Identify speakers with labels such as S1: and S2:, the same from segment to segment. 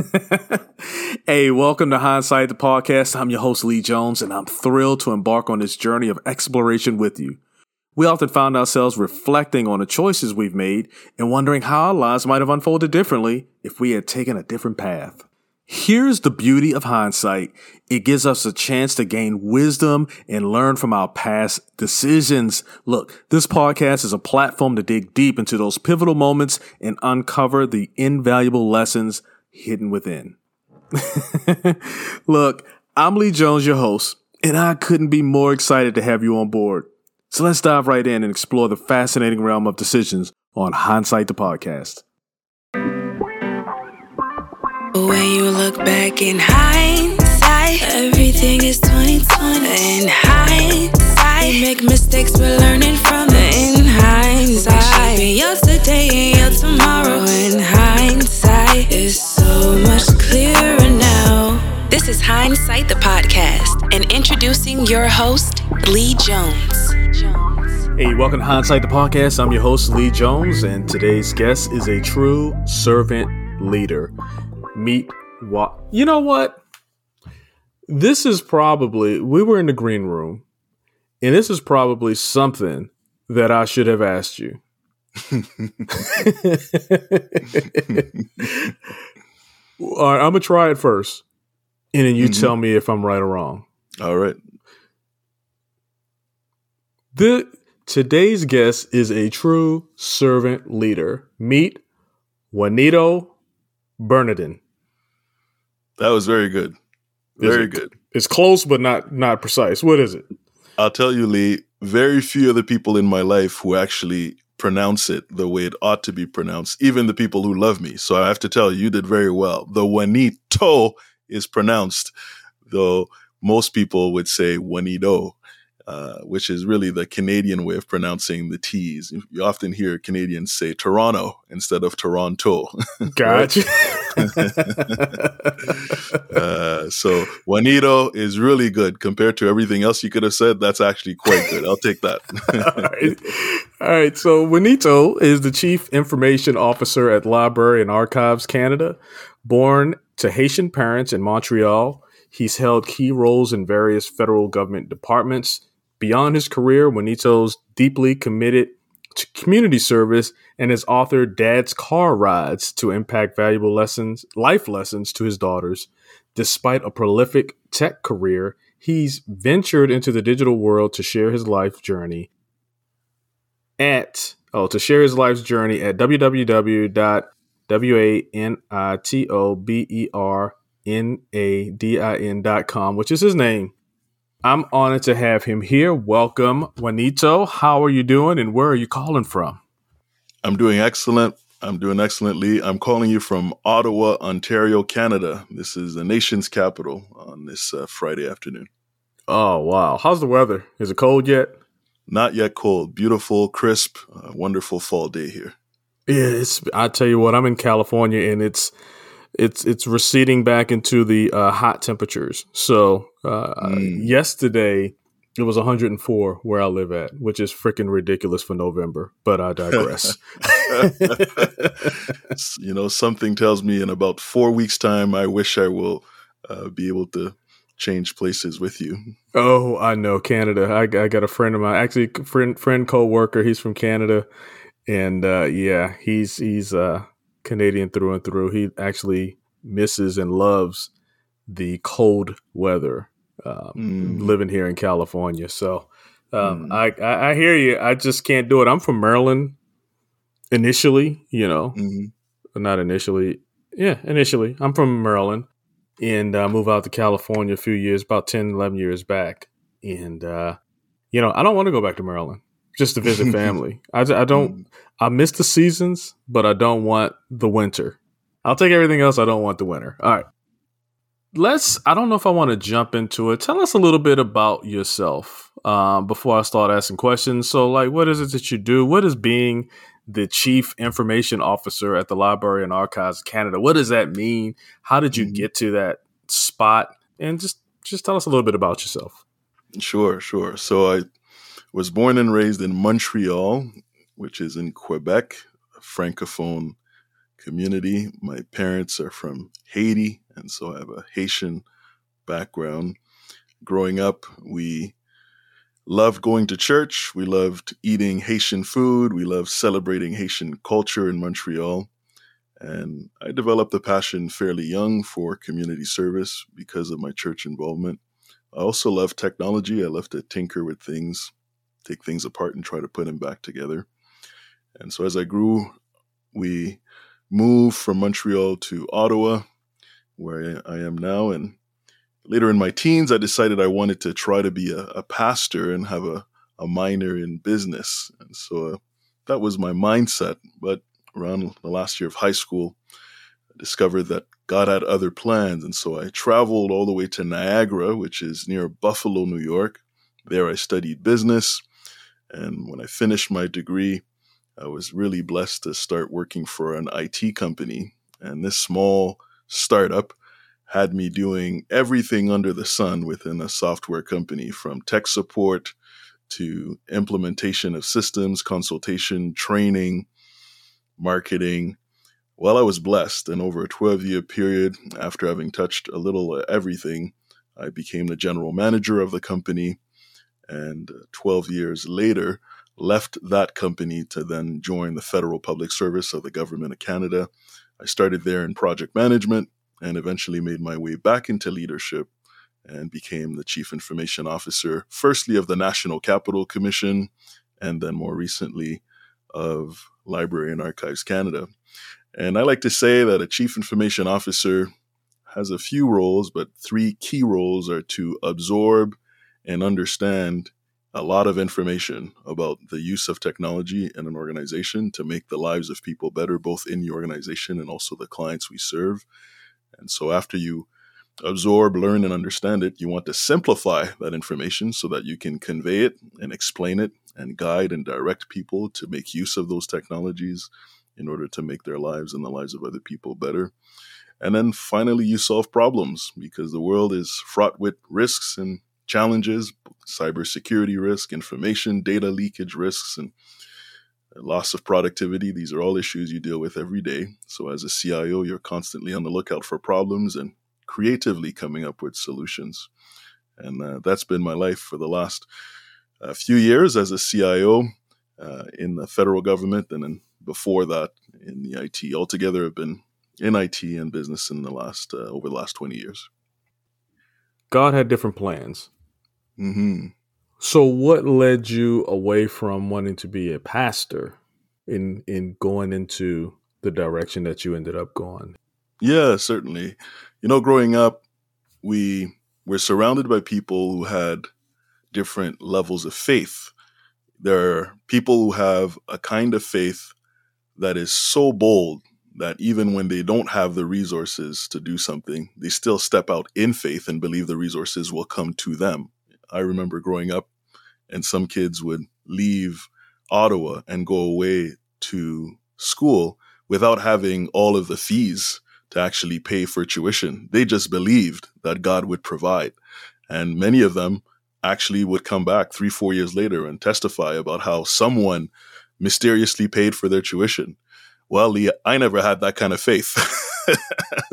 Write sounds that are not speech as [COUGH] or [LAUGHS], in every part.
S1: [LAUGHS] hey, welcome to Hindsight the Podcast. I'm your host, Lee Jones, and I'm thrilled to embark on this journey of exploration with you. We often find ourselves reflecting on the choices we've made and wondering how our lives might have unfolded differently if we had taken a different path. Here's the beauty of hindsight. It gives us a chance to gain wisdom and learn from our past decisions. Look, this podcast is a platform to dig deep into those pivotal moments and uncover the invaluable lessons hidden within. [LAUGHS] Look, I'm Lee Jones, your host, and I couldn't be more excited to have you on board. So let's dive right in and explore the fascinating realm of decisions on Hindsight the Podcast.
S2: When you look back in hindsight, everything is 2020. In hindsight, we make mistakes, we're learning from it. In hindsight, shaping yesterday and your tomorrow. In hindsight, is so much clearer now. This is Hindsight the Podcast, and introducing your host, Lee Jones.
S1: Hey, welcome to Hindsight the Podcast. I'm your host, Lee Jones, and today's guest is a true servant leader meet what you know what this is probably we were in the green room and this is probably something that i should have asked you [LAUGHS] [LAUGHS] [LAUGHS] all right i'm gonna try it first and then you mm-hmm. tell me if i'm right or wrong
S3: all right
S1: the today's guest is a true servant leader meet Wanito bernardin
S3: that was very good. Very
S1: it,
S3: good.
S1: It's close, but not not precise. What is it?
S3: I'll tell you, Lee. Very few of the people in my life who actually pronounce it the way it ought to be pronounced. Even the people who love me. So I have to tell you, you did very well. The Wanito is pronounced, though most people would say Wanito. Uh, which is really the Canadian way of pronouncing the T's. You often hear Canadians say Toronto instead of Toronto. [LAUGHS]
S1: Gotcha. [LAUGHS]
S3: uh, so Wanito is really good compared to everything else you could have said. That's actually quite good. I'll take that. [LAUGHS]
S1: All, right. All right. So Wanito is the Chief Information Officer at Library and Archives Canada. Born to Haitian parents in Montreal, he's held key roles in various federal government departments Beyond his career, Wanito's deeply committed to community service and has authored Dad's Car Rides to impact valuable lessons, life lessons to his daughters. Despite a prolific tech career, he's ventured into the digital world to share his life journey at oh to share his life's journey at www.wanitobernadin.com, which is his name. I'm honored to have him here. Welcome, Wanito. How are you doing and where are you calling from?
S3: I'm doing excellent. I'm doing excellently. I'm calling you from Ottawa, Ontario, Canada. This is the nation's capital on this uh, Friday afternoon.
S1: Oh, wow. How's the weather? Is it cold yet?
S3: Not yet cold. Beautiful, crisp, uh, wonderful fall day here.
S1: Yeah, it's, I tell you what, I'm in California and it's it's it's receding back into the uh, hot temperatures. So uh, mm. yesterday it was 104 where I live at, which is freaking ridiculous for November. But I digress. [LAUGHS] [LAUGHS]
S3: you know, something tells me in about four weeks' time, I wish I will uh, be able to change places with you.
S1: Oh, I know Canada. I, I got a friend of mine, actually, friend friend co-worker. He's from Canada, and uh, yeah, he's he's uh, Canadian through and through. He actually misses and loves the cold weather um, mm. living here in California. So um, mm. I, I, I hear you. I just can't do it. I'm from Maryland initially, you know, mm-hmm. not initially. Yeah, initially. I'm from Maryland and uh, moved out to California a few years, about 10, 11 years back. And, uh, you know, I don't want to go back to Maryland just to visit [LAUGHS] family. I, I don't, mm. I miss the seasons, but I don't want the winter. I'll take everything else. I don't want the winter. All right. Let's, I don't know if I want to jump into it. Tell us a little bit about yourself um, before I start asking questions. So, like, what is it that you do? What is being the chief information officer at the Library and Archives of Canada? What does that mean? How did you mm-hmm. get to that spot? And just, just tell us a little bit about yourself.
S3: Sure, sure. So, I was born and raised in Montreal, which is in Quebec, a francophone community. My parents are from Haiti, and so I have a Haitian background. Growing up, we loved going to church. We loved eating Haitian food. We loved celebrating Haitian culture in Montreal. And I developed a passion fairly young for community service because of my church involvement. I also love technology. I love to tinker with things, take things apart and try to put them back together. And so as I grew, we moved from Montreal to Ottawa, where I am now. And later in my teens, I decided I wanted to try to be a, a pastor and have a, a minor in business. And so uh, that was my mindset. But around the last year of high school, I discovered that God had other plans. And so I traveled all the way to Niagara, which is near Buffalo, New York. There I studied business. And when I finished my degree, I was really blessed to start working for an IT company. And this small startup had me doing everything under the sun within a software company from tech support to implementation of systems, consultation, training, marketing. Well, I was blessed, and over a 12 year period, after having touched a little everything, I became the general manager of the company. And uh, 12 years later, left that company to then join the Federal Public Service of the Government of Canada. I started there in project management and eventually made my way back into leadership and became the Chief Information Officer, firstly of the National Capital Commission, and then more recently of Library and Archives Canada. And I like to say that a Chief Information Officer has a few roles, but three key roles are to absorb and understand a lot of information about the use of technology in an organization to make the lives of people better, both in the organization and also the clients we serve. And so, after you absorb, learn, and understand it, you want to simplify that information so that you can convey it and explain it and guide and direct people to make use of those technologies in order to make their lives and the lives of other people better. And then finally, you solve problems because the world is fraught with risks and challenges, cybersecurity risk, information, data leakage risks, and loss of productivity. These are all issues you deal with every day. So, as a CIO, you're constantly on the lookout for problems and creatively coming up with solutions. And uh, that's been my life for the last uh, few years as a CIO uh, in the federal government, and then before that in the IT. Altogether, I've been in IT and business in the last uh, over the last twenty years.
S1: God had different plans.
S3: Mm-hmm.
S1: So, what led you away from wanting to be a pastor in in going into the direction that you ended up going?
S3: Yeah, certainly. You know, growing up, we were surrounded by people who had different levels of faith. There are people who have a kind of faith that is so bold that even when they don't have the resources to do something, they still step out in faith and believe the resources will come to them. I remember growing up, and some kids would leave Ottawa and go away to school without having all of the fees to actually pay for tuition. They just believed that God would provide. And many of them actually would come back three, four years later and testify about how someone mysteriously paid for their tuition. Well, Lee, I never had that kind of faith.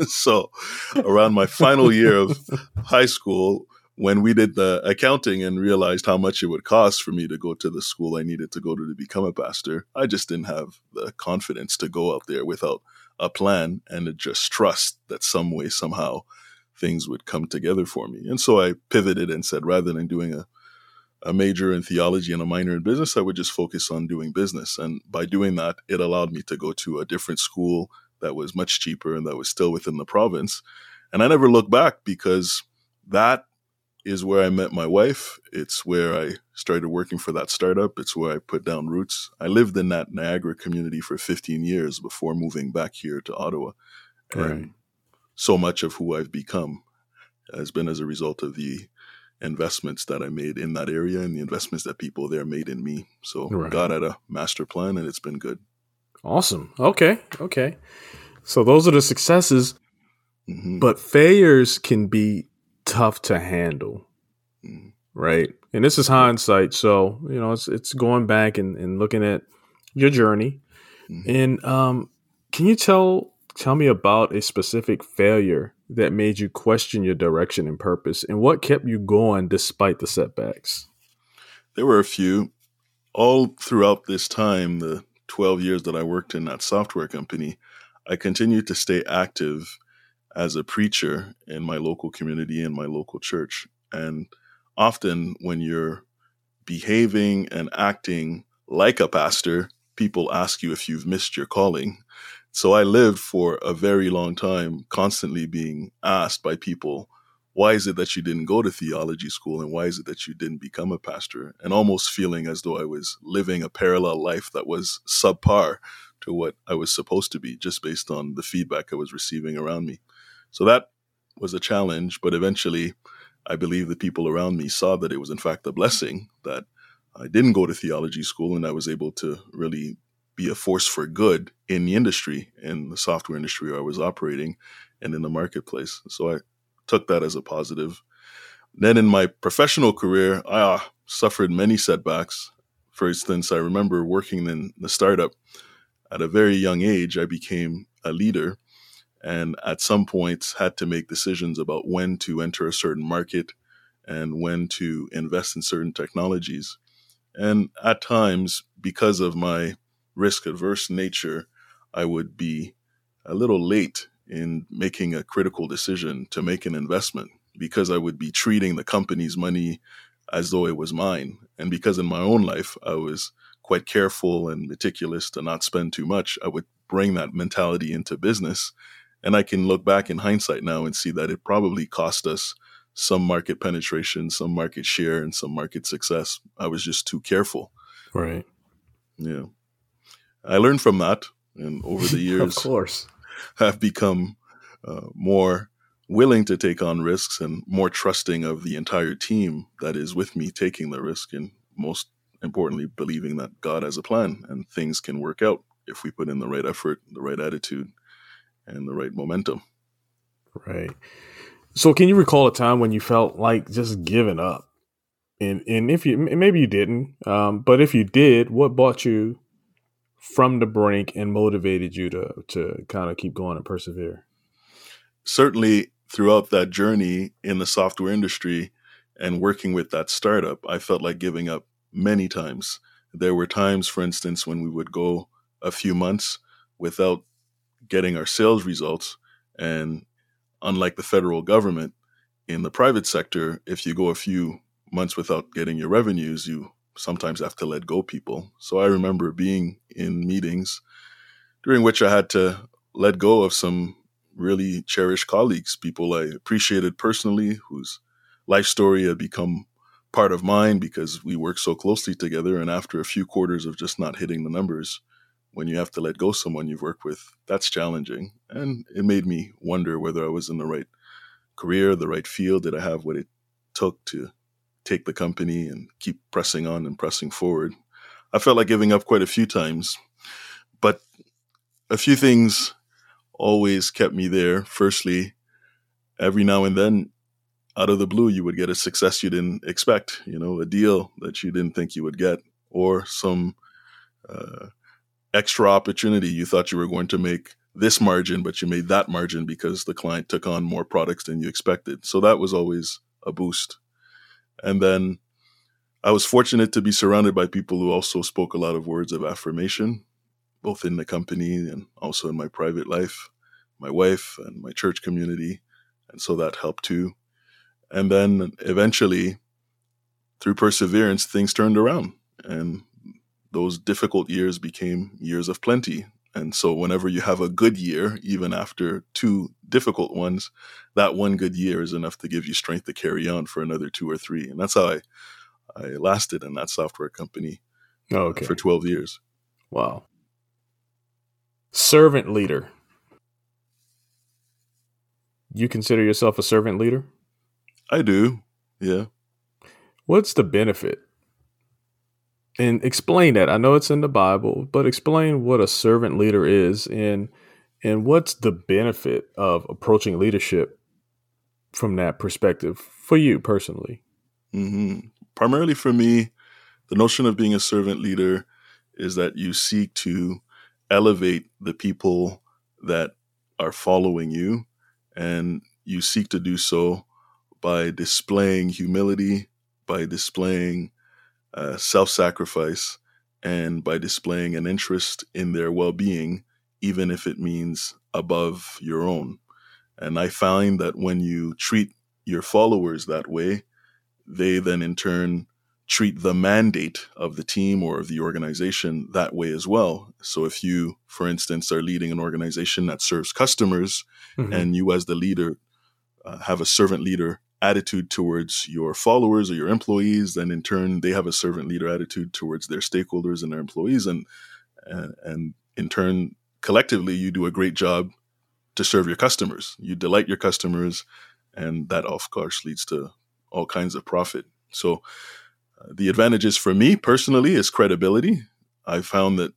S3: [LAUGHS] so around my final year of [LAUGHS] high school, when we did the accounting and realized how much it would cost for me to go to the school I needed to go to to become a pastor, I just didn't have the confidence to go out there without a plan and just trust that some way, somehow, things would come together for me. And so I pivoted and said, rather than doing a, a major in theology and a minor in business, I would just focus on doing business. And by doing that, it allowed me to go to a different school that was much cheaper and that was still within the province. And I never looked back because that is where I met my wife. It's where I started working for that startup. It's where I put down roots. I lived in that Niagara community for 15 years before moving back here to Ottawa. Right. And so much of who I've become has been as a result of the investments that I made in that area and the investments that people there made in me. So right. God had a master plan and it's been good.
S1: Awesome. Okay. Okay. So those are the successes, mm-hmm. but failures can be tough to handle. Mm. Right. And this is hindsight. So, you know, it's it's going back and, and looking at your journey. Mm-hmm. And um Can you tell tell me about a specific failure that made you question your direction and purpose and what kept you going despite the setbacks?
S3: There were a few. All throughout this time, the 12 years that I worked in that software company, I continued to stay active as a preacher in my local community in my local church. And often when you're behaving and acting like a pastor, people ask you if you've missed your calling. So I lived for a very long time constantly being asked by people, why is it that you didn't go to theology school and why is it that you didn't become a pastor? And almost feeling as though I was living a parallel life that was subpar to what I was supposed to be just based on the feedback I was receiving around me. So that was a challenge, but eventually I believe the people around me saw that it was in fact a blessing that I didn't go to theology school and I was able to really be a force for good in the industry, in the software industry where I was operating and in the marketplace. So I took that as a positive. Then in my professional career, I uh, suffered many setbacks. For instance, I remember working in the startup. At a very young age, I became a leader and at some points had to make decisions about when to enter a certain market and when to invest in certain technologies. And at times, because of my risk adverse nature, I would be a little late in making a critical decision to make an investment because I would be treating the company's money as though it was mine. And because in my own life, I was quite careful and meticulous to not spend too much, I would bring that mentality into business and I can look back in hindsight now and see that it probably cost us some market penetration, some market share, and some market success. I was just too careful.
S1: Right.
S3: Yeah. I learned from that. And over the [LAUGHS] years,
S1: of course,
S3: have become uh, more willing to take on risks and more trusting of the entire team that is with me taking the risk. And most importantly, believing that God has a plan and things can work out if we put in the right effort, the right attitude, and the right momentum.
S1: Right. So, can you recall a time when you felt like just giving up? And and if you maybe you didn't, um, but if you did, what brought you from the brink and motivated you to to kind of keep going and persevere?
S3: Certainly, throughout that journey in the software industry and working with that startup, I felt like giving up many times. There were times, for instance, when we would go a few months without getting our sales results. And unlike the federal government, in the private sector, if you go a few months without getting your revenues, you sometimes have to let go people. So I remember being in meetings during which I had to let go of some really cherished colleagues, people I appreciated personally, whose life story had become part of mine because we worked so closely together. And after a few quarters of just not hitting the numbers, when you have to let go someone you've worked with, that's challenging. And it made me wonder whether I was in the right career, the right field. Did I have what it took to take the company and keep pressing on and pressing forward? I felt like giving up quite a few times, but a few things always kept me there. Firstly, every now and then, out of the blue, you would get a success you didn't expect, you know, a deal that you didn't think you would get, or some uh, extra opportunity. You thought you were going to make this margin, but you made that margin because the client took on more products than you expected. So that was always a boost. And then I was fortunate to be surrounded by people who also spoke a lot of words of affirmation, both in the company and also in my private life, my wife and my church community. And so that helped too. And then eventually, through perseverance, things turned around. And those difficult years became years of plenty. And so, whenever you have a good year, even after two difficult ones, that one good year is enough to give you strength to carry on for another two or three. And that's how I, I lasted in that software company
S1: oh, okay.
S3: for 12 years.
S1: Wow. Servant leader. You consider yourself a servant leader?
S3: I do. Yeah.
S1: What's the benefit and explain that. I know it's in the Bible, but explain what a servant leader is and and what's the benefit of approaching leadership from that perspective for you personally.
S3: Mm-hmm. Primarily for me, the notion of being a servant leader is that you seek to elevate the people that are following you, and you seek to do so by displaying humility, by displaying uh, self sacrifice, and by displaying an interest in their well being, even if it means above your own. And I find that when you treat your followers that way, they then in turn treat the mandate of the team or of the organization that way as well. So if you, for instance, are leading an organization that serves customers mm-hmm. and you as the leader uh, have a servant leader attitude towards your followers or your employees, then in turn they have a servant leader attitude towards their stakeholders and their employees, and and, and in turn collectively you do a great job to serve your customers. You delight your customers, and that of course leads to all kinds of profit. So uh, the advantages for me personally is credibility. I found that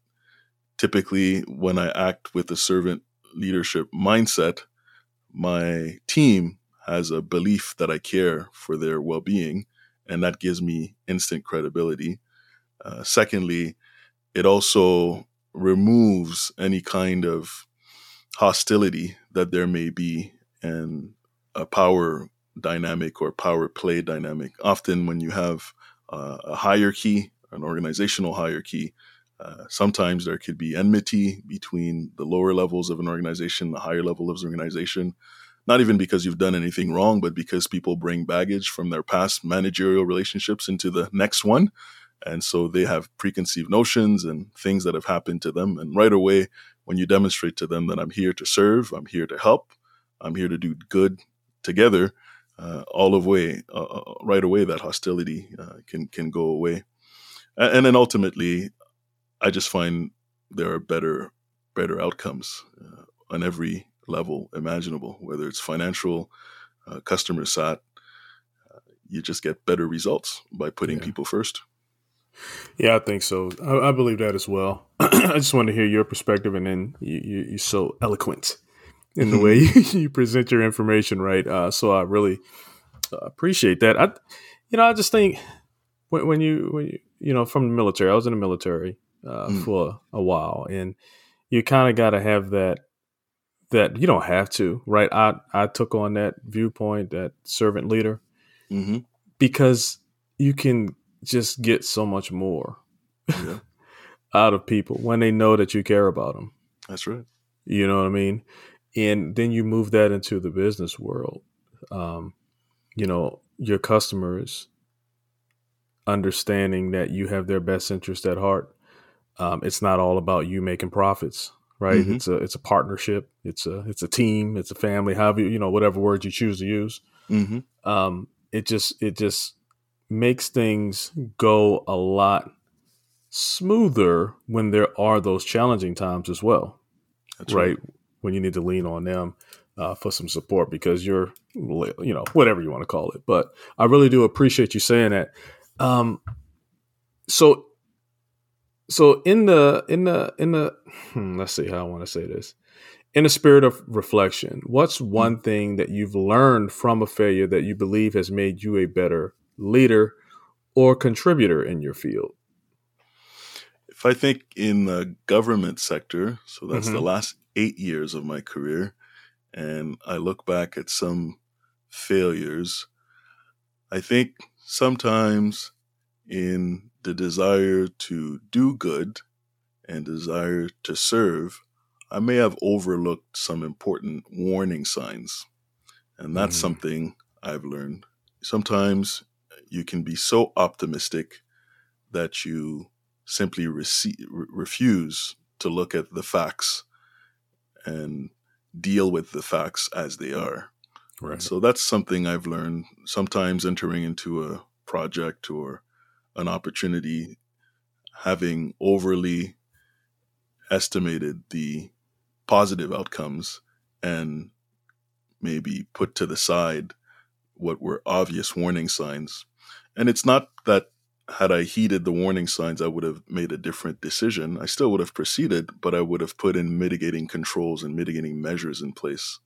S3: typically when I act with a servant leadership mindset, my team has a belief that I care for their well being, and that gives me instant credibility. Uh, secondly, it also removes any kind of hostility that there may be in a power dynamic or power play dynamic. Often, when you have uh, a hierarchy, an organizational hierarchy, uh, sometimes there could be enmity between the lower levels of an organization, the higher level of an organization not even because you've done anything wrong, but because people bring baggage from their past managerial relationships into the next one. And so they have preconceived notions and things that have happened to them. And right away, when you demonstrate to them that I'm here to serve, I'm here to help, I'm here to do good together, uh, all of way, uh, uh right away, that hostility uh, can can go away. And, and, then ultimately, I just find there are better better outcomes uh, on every level imaginable, whether it's financial, uh, customer sat. Uh, you just get better results by putting yeah. people first.
S1: Yeah, I think so. I, I believe that as well. [CLEARS THROAT] I just want to hear your perspective, and then you, you, you're so eloquent in the way you, [LAUGHS] [LAUGHS] you present your information, right? Uh, so I really uh, appreciate that. I, you know, I just think when, when you when you you know from the military, I was in the military uh, mm. for a while, and you kind of got to have that that you don't have to, right? I I took on that viewpoint, that servant leader, mm-hmm. because you can just get so much more yeah. [LAUGHS] out of people when they know that you care about them.
S3: That's right.
S1: You know what I mean? And then you move that into the business world. Um, you know, your customers understanding that you have their best interest at heart. Um, it's not all about you making profits right? Mm-hmm. It's a it's a partnership. It's a it's a team. It's a family. However, you you know whatever words you choose to use. Mm-hmm. Um, it just it just makes things go a lot smoother when there are those challenging times as well, right? right? When you need to lean on them uh, for some support because you're you know whatever you want to call it. But I really do appreciate you saying that. Um, so so in the in the in the hmm, let's see how I want to say this. In a spirit of reflection, what's one thing that you've learned from a failure that you believe has made you a better leader or contributor in your field?
S3: If I think in the government sector, so that's mm-hmm. the last eight years of my career, and I look back at some failures, I think sometimes in the desire to do good and desire to serve, I may have overlooked some important warning signs. And that's mm. something I've learned. Sometimes you can be so optimistic that you simply rece- refuse to look at the facts and deal with the facts as they are. Right. So that's something I've learned. Sometimes entering into a project or an opportunity having overly estimated the positive outcomes and maybe put to the side what were obvious warning signs. And it's not that had I heeded the warning signs, I would have made a different decision. I still would have proceeded, but I would have put in mitigating controls and mitigating measures in place.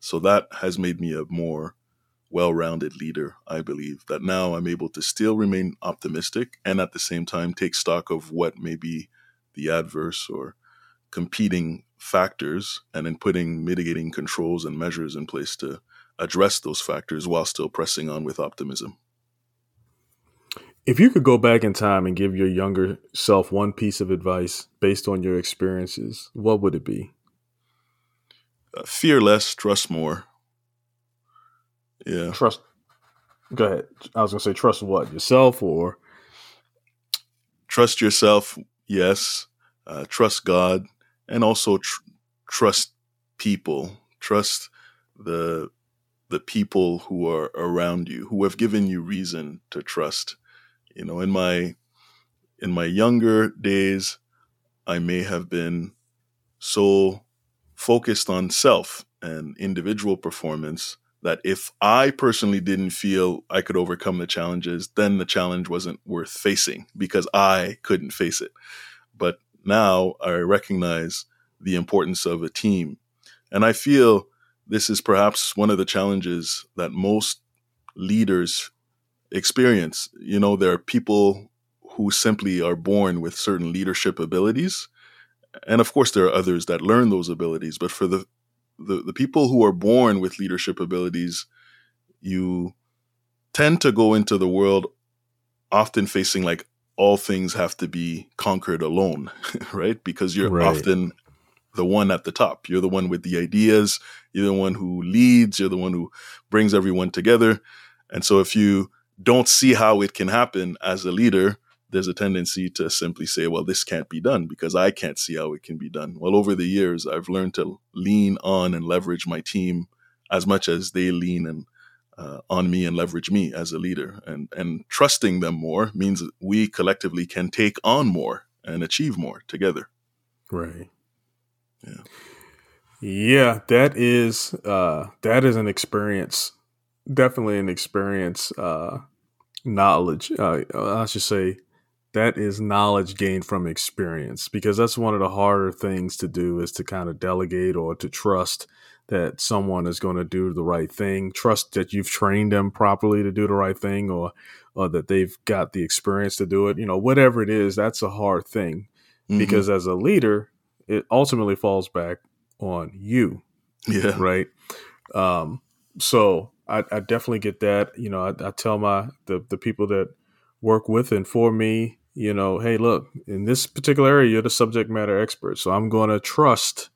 S3: So that has made me a more well rounded leader, I believe, that now I'm able to still remain optimistic and at the same time take stock of what may be the adverse or competing factors and in putting mitigating controls and measures in place to address those factors while still pressing on with optimism.
S1: If you could go back in time and give your younger self one piece of advice based on your experiences, what would it be?
S3: Uh, fear less, trust more. Yeah.
S1: Trust. Go ahead. I was going to say, trust what? Yourself or?
S3: Trust yourself, yes. Uh, trust God and also tr- trust people. Trust the the people who are around you, who have given you reason to trust you know in my in my younger days i may have been so focused on self and individual performance that if i personally didn't feel i could overcome the challenges then the challenge wasn't worth facing because i couldn't face it but now i recognize the importance of a team and i feel this is perhaps one of the challenges that most leaders experience. You know, there are people who simply are born with certain leadership abilities. And of course, there are others that learn those abilities. But for the, the, the people who are born with leadership abilities, you tend to go into the world often facing like all things have to be conquered alone, [LAUGHS] right? Because you're right. often the one at the top. You're the one with the ideas. You're the one who leads. You're the one who brings everyone together. And so if you don't see how it can happen as a leader, there's a tendency to simply say, well, this can't be done because I can't see how it can be done. Well, over the years, I've learned to lean on and leverage my team as much as they lean and uh, on me and leverage me as a leader. And, and trusting them more means we collectively can take on more and achieve more together.
S1: Right. Yeah. Yeah, that is uh, that is an experience definitely an experience uh, knowledge. Uh, I should say that is knowledge gained from experience because that's one of the harder things to do is to kind of delegate or to trust that someone is going to do the right thing trust that you've trained them properly to do the right thing or or that they've got the experience to do it you know whatever it is that's a hard thing mm-hmm. because as a leader it ultimately falls back on you
S3: yeah
S1: right um so I, I definitely get that. You know, I, I tell my the the people that work with and for me, you know, hey, look, in this particular area, you're the subject matter expert, so I'm going to trust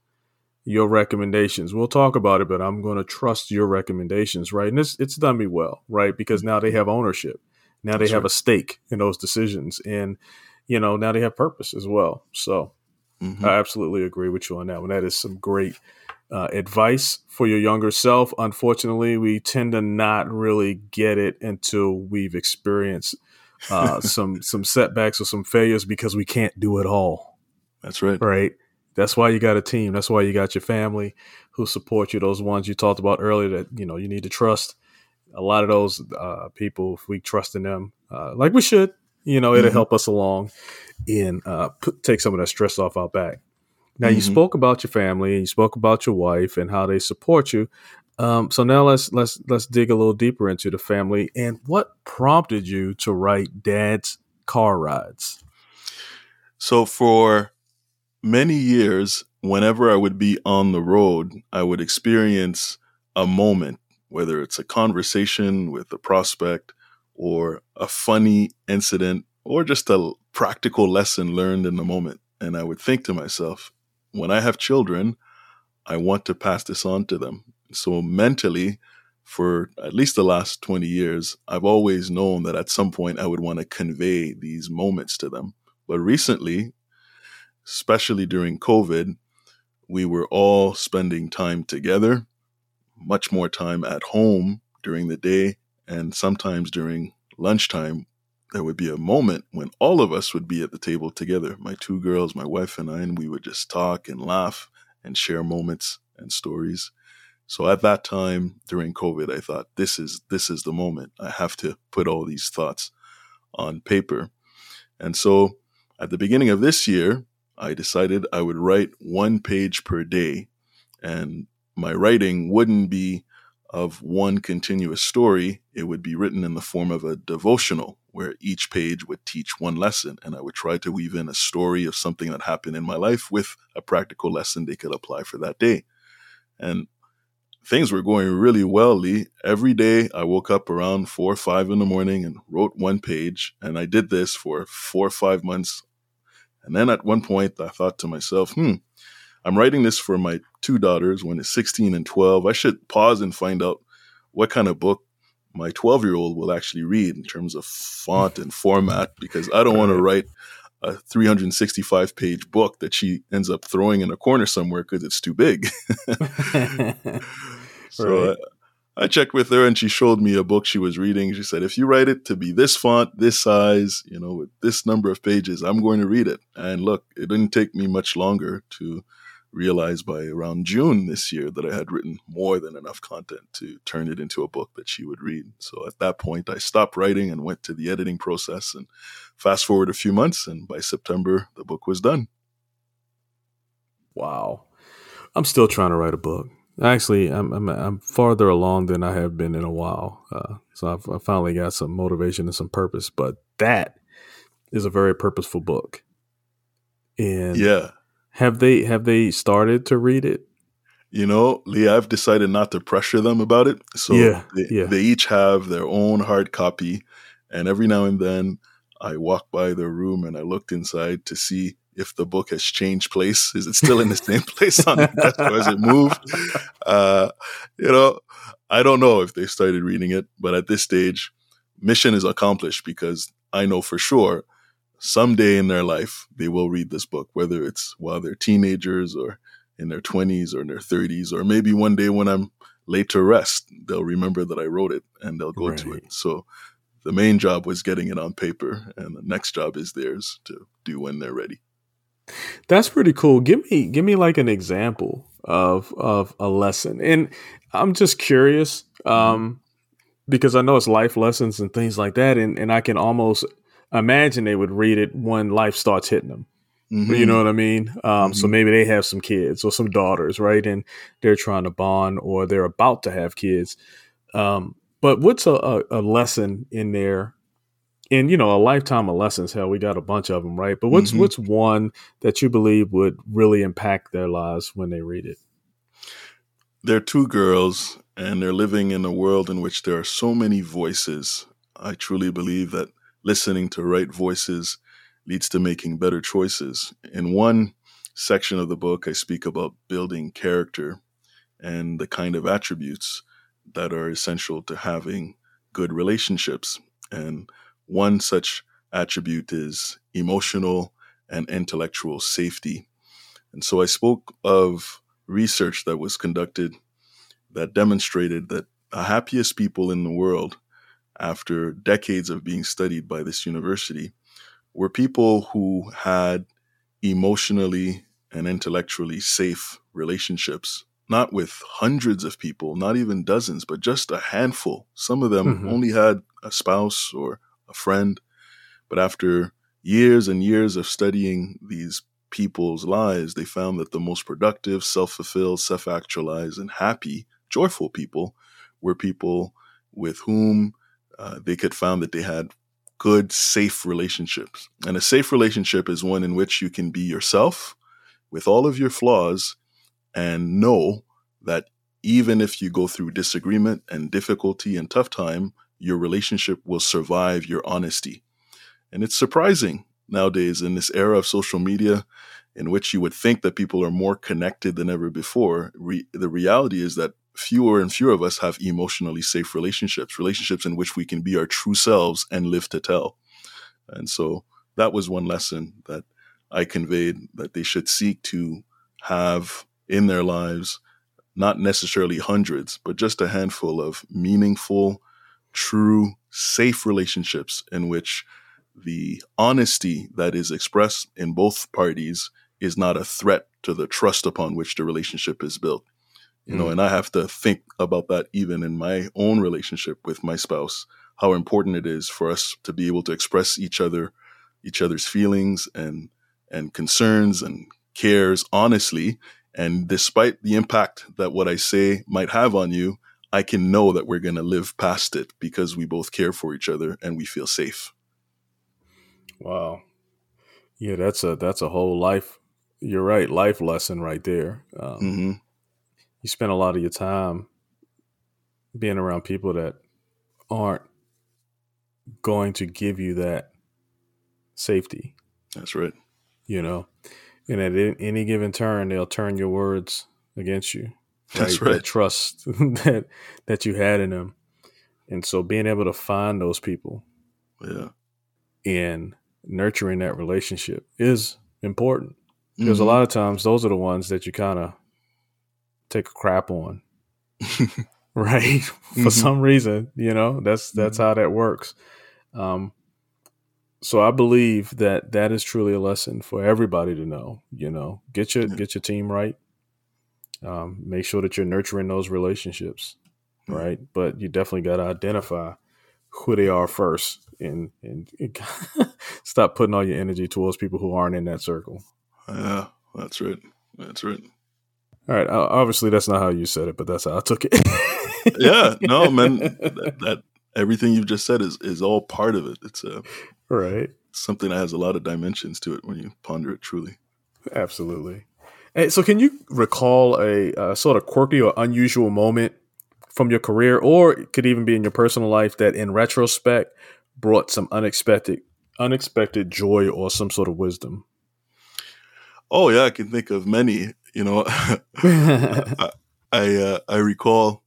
S1: your recommendations. We'll talk about it, but I'm going to trust your recommendations, right? And it's it's done me well, right? Because now they have ownership. Now they have a stake in those decisions, and you know now they have purpose as well. So mm-hmm. I absolutely agree with you on that one. That is some great uh, advice for your younger self. Unfortunately, we tend to not really get it until we've experienced uh, some some setbacks or some failures because we can't do it all.
S3: That's right.
S1: Right. That's why you got a team. That's why you got your family who support you. Those ones you talked about earlier that you know you need to trust. A lot of those uh, people, if we trust in them, uh, like we should, you know, it'll mm-hmm. help us along and uh, put, take some of that stress off our back. Now mm-hmm. you spoke about your family and you spoke about your wife and how they support you. Um, so now let's let's let's dig a little deeper into the family and what prompted you to write Dad's Car Rides.
S3: So for many years, whenever I would be on the road, I would experience a moment, whether it's a conversation with a prospect or a funny incident or just a practical lesson learned in the moment. And I would think to myself, when I have children, I want to pass this on to them. So mentally, for at least the last 20 years, I've always known that at some point I would want to convey these moments to them. But recently, especially during COVID, we were all spending time together, much more time at home during the day, and sometimes during lunchtime there would be a moment when all of us would be at the table together my two girls my wife and i and we would just talk and laugh and share moments and stories so at that time during covid i thought this is this is the moment i have to put all these thoughts on paper and so at the beginning of this year i decided i would write one page per day and my writing wouldn't be of one continuous story, it would be written in the form of a devotional where each page would teach one lesson. And I would try to weave in a story of something that happened in my life with a practical lesson they could apply for that day. And things were going really well, Lee. Every day I woke up around four or five in the morning and wrote one page. And I did this for four or five months. And then at one point I thought to myself, hmm, I'm writing this for my two daughters when it's 16 and 12. I should pause and find out what kind of book my 12 year old will actually read in terms of font and format because I don't want to write a 365 page book that she ends up throwing in a corner somewhere because it's too big. [LAUGHS] so right. I, I checked with her and she showed me a book she was reading. She said, if you write it to be this font, this size, you know, with this number of pages, I'm going to read it. And look, it didn't take me much longer to realized by around June this year that I had written more than enough content to turn it into a book that she would read. So at that point, I stopped writing and went to the editing process. And fast forward a few months, and by September, the book was done.
S1: Wow. I'm still trying to write a book. Actually, I'm, I'm, I'm farther along than I have been in a while. Uh, so I've, I finally got some motivation and some purpose. But that is a very purposeful book. And
S3: yeah
S1: have they have they started to read it?
S3: You know, Lee, I've decided not to pressure them about it. So
S1: yeah,
S3: they,
S1: yeah.
S3: they each have their own hard copy. And every now and then I walk by their room and I looked inside to see if the book has changed place. Is it still in the same place on the desk or has it moved? Uh, you know, I don't know if they started reading it, but at this stage, mission is accomplished because I know for sure someday in their life they will read this book, whether it's while they're teenagers or in their 20s or in their 30s, or maybe one day when I'm laid to rest, they'll remember that I wrote it and they'll go right. to it. So the main job was getting it on paper, and the next job is theirs to do when they're ready.
S1: That's pretty cool. Give me give me like an example of of a lesson. And I'm just curious um because I know it's life lessons and things like that and and I can almost imagine they would read it when life starts hitting them. Mm-hmm. You know what I mean? Um, mm-hmm. So maybe they have some kids or some daughters, right? And they're trying to bond or they're about to have kids. Um, but what's a, a, lesson in there? And you know, a lifetime of lessons. Hell, we got a bunch of them, right? But what's mm-hmm. what's one that you believe would really impact their lives when they read it?
S3: They're two girls, and they're living in a world in which there are so many voices. I truly believe that listening to right voices leads to making better choices. In one section of the book, I speak about building character and the kind of attributes that are essential to having good relationships. And one such attribute is emotional and intellectual safety. And so I spoke of research that was conducted that demonstrated that the happiest people in the world after decades of being studied by this university were people who had emotionally and intellectually safe relationships, not with hundreds of people, not even dozens, but just a handful. Some of them mm-hmm. only had a spouse or a friend. But after years and years of studying these people's lives, they found that the most productive, self fulfilled, self actualized, and happy, joyful people were people with whom uh, they could found that they had good, safe relationships. And a safe relationship is one in which you can be yourself with all of your flaws and know that even if you go through disagreement and difficulty and tough time, your relationship will survive your honesty. And it's surprising nowadays in this era of social media in which you would think that people are more connected than ever before. Re- the reality is that fewer and fewer of us have emotionally safe relationships, relationships in which we can be our true selves and live to tell. And so that was one lesson that I conveyed that they should seek to have in their lives, not necessarily hundreds, but just a handful of meaningful, true, safe relationships in which the honesty that is expressed in both parties is not a threat to the trust upon which the relationship is built you know, mm. and I have to think about that even in my own relationship with my spouse, how important it is for us to be able to express each other, each other's feelings and and concerns and cares honestly. And despite the impact that what I say might have on you, I can know that we're going to live past it because we both care for each other and we feel safe.
S1: Wow. Yeah, that's a that's a whole life. You're right, life lesson right there. Um,
S3: hmm
S1: You spend a lot of your time being around people that aren't going to give you that safety.
S3: That's right.
S1: You know, and at any given turn, they'll turn your words against you.
S3: That's
S1: That
S3: right.
S1: trust [LAUGHS] that that you had in them, and so being able to find those people
S3: Yeah.
S1: and nurturing that relationship is important because a
S3: Mhm.
S1: lot of times those are the ones that you kind of take a crap on [LAUGHS] right for
S3: Mhm.
S1: some reason you know that's that's
S3: Mhm.
S1: how that works um so i believe that that is truly a lesson for everybody to know you know get your
S3: Yeah.
S1: get your team right um make sure that you're nurturing those relationships
S3: Yeah.
S1: right but you definitely got to identify who they are first and and [LAUGHS] stop putting all your energy towards people who aren't in that circle
S3: yeah. That's right. That's right.
S1: All right obviously that's not how you said it but that's how i took it [LAUGHS]
S3: Yeah. No, man. That, that everything you've just said is is all part of it. It's uh,
S1: right
S3: something that has a lot of dimensions to it when you ponder it truly.
S1: Absolutely. Hey, so, can you recall a uh, sort of quirky or unusual moment from your career, or it could even be in your personal life that, in retrospect, brought some unexpected, unexpected joy or some sort of wisdom?
S3: Oh yeah, I can think of many. You know, [LAUGHS] [LAUGHS] I uh, I recall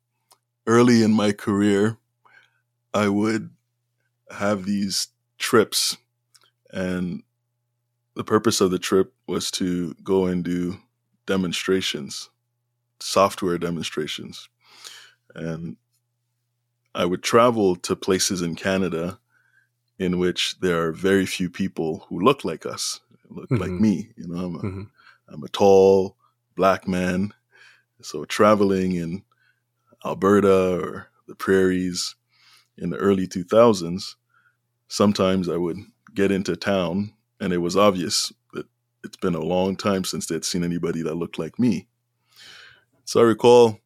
S3: early in my career, I would have these trips, and the purpose of the trip was to go and do demonstrations, software demonstrations, and I would travel to places in Canada in which there are very few people who look like us, look like
S1: Mhm.
S3: me. You know, I'm a,
S1: Mhm.
S3: I'm a tall black man. So traveling in Alberta or the prairies in the early 2000s, sometimes I would get into town and it was obvious that it's been a long time since they'd seen anybody that looked like me. So I recall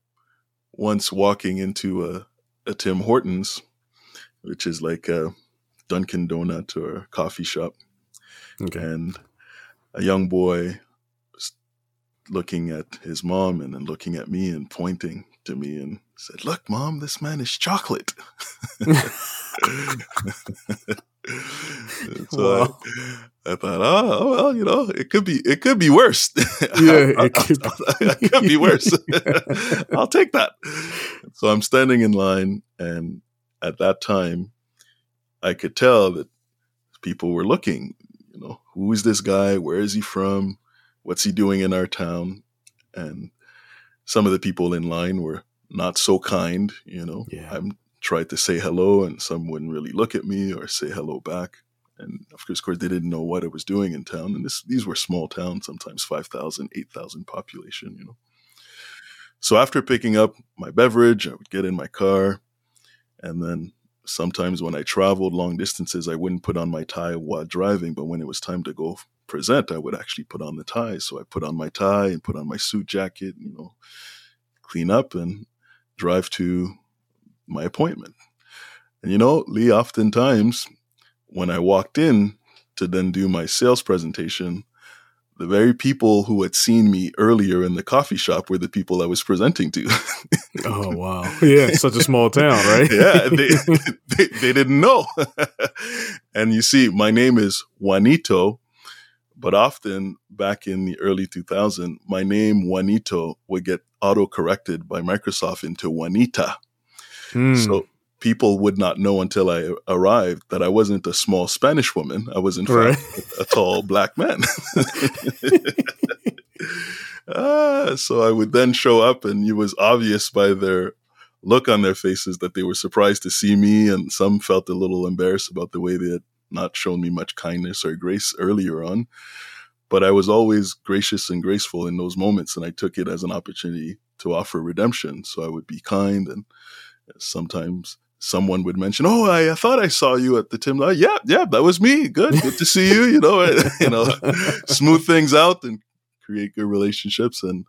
S3: once walking into a, a Tim Hortons, which is like a Dunkin' Donut or a coffee shop
S1: Okay.
S3: and a young boy looking at his mom and then looking at me and pointing to me and said, "Look, mom, this man is chocolate." [LAUGHS] so
S1: Wow.
S3: I, I thought, oh, oh, well, you know, it could be, it could be worse. [LAUGHS]
S1: Yeah, it could [LAUGHS]
S3: it could be worse. I'll take that. So I'm standing in line, and at that time, I could tell that people were looking. You know, who is this guy? Where is he from? What's he doing in our town? And some of the people in line were not so kind. You know,
S1: Yeah.
S3: I tried to say hello, and some wouldn't really look at me or say hello back. And of course, of course, they didn't know what I was doing in town. And this, these were small towns, sometimes 5,000, 8,000 population, you know. So after picking up my beverage, I would get in my car. And then sometimes when I traveled long distances, I wouldn't put on my tie while driving. But when it was time to go present, I would actually put on the tie. So I put on my tie and put on my suit jacket, you know, clean up and drive to my appointment. And you know, Lee, oftentimes when I walked in to then do my sales presentation, the very people who had seen me earlier in the coffee shop were the people I was presenting to.
S1: oh wow. [LAUGHS] Yeah, such a small town, right? [LAUGHS]
S3: yeah, they, [LAUGHS] they, they didn't know. and you see, my name is Wanito, but often back in the early 2000s, my name Wanito would get auto corrected by Microsoft into Juanita.
S1: Hmm.
S3: So people would not know until I arrived that I wasn't a small Spanish woman. I was in
S1: Right.
S3: fact a tall black man. [LAUGHS] ah, so I would then show up, and it was obvious by their look on their faces that they were surprised to see me, and some felt a little embarrassed about the way they had not shown me much kindness or grace earlier on. But I was always gracious and graceful in those moments, and I took it as an opportunity to offer redemption. So I would be kind, and sometimes someone would mention, "Oh, I, I thought I saw you at the Tim." Yeah, yeah, that was me. Good, good to see you. You know, [LAUGHS] you know, smooth things out and create good relationships. And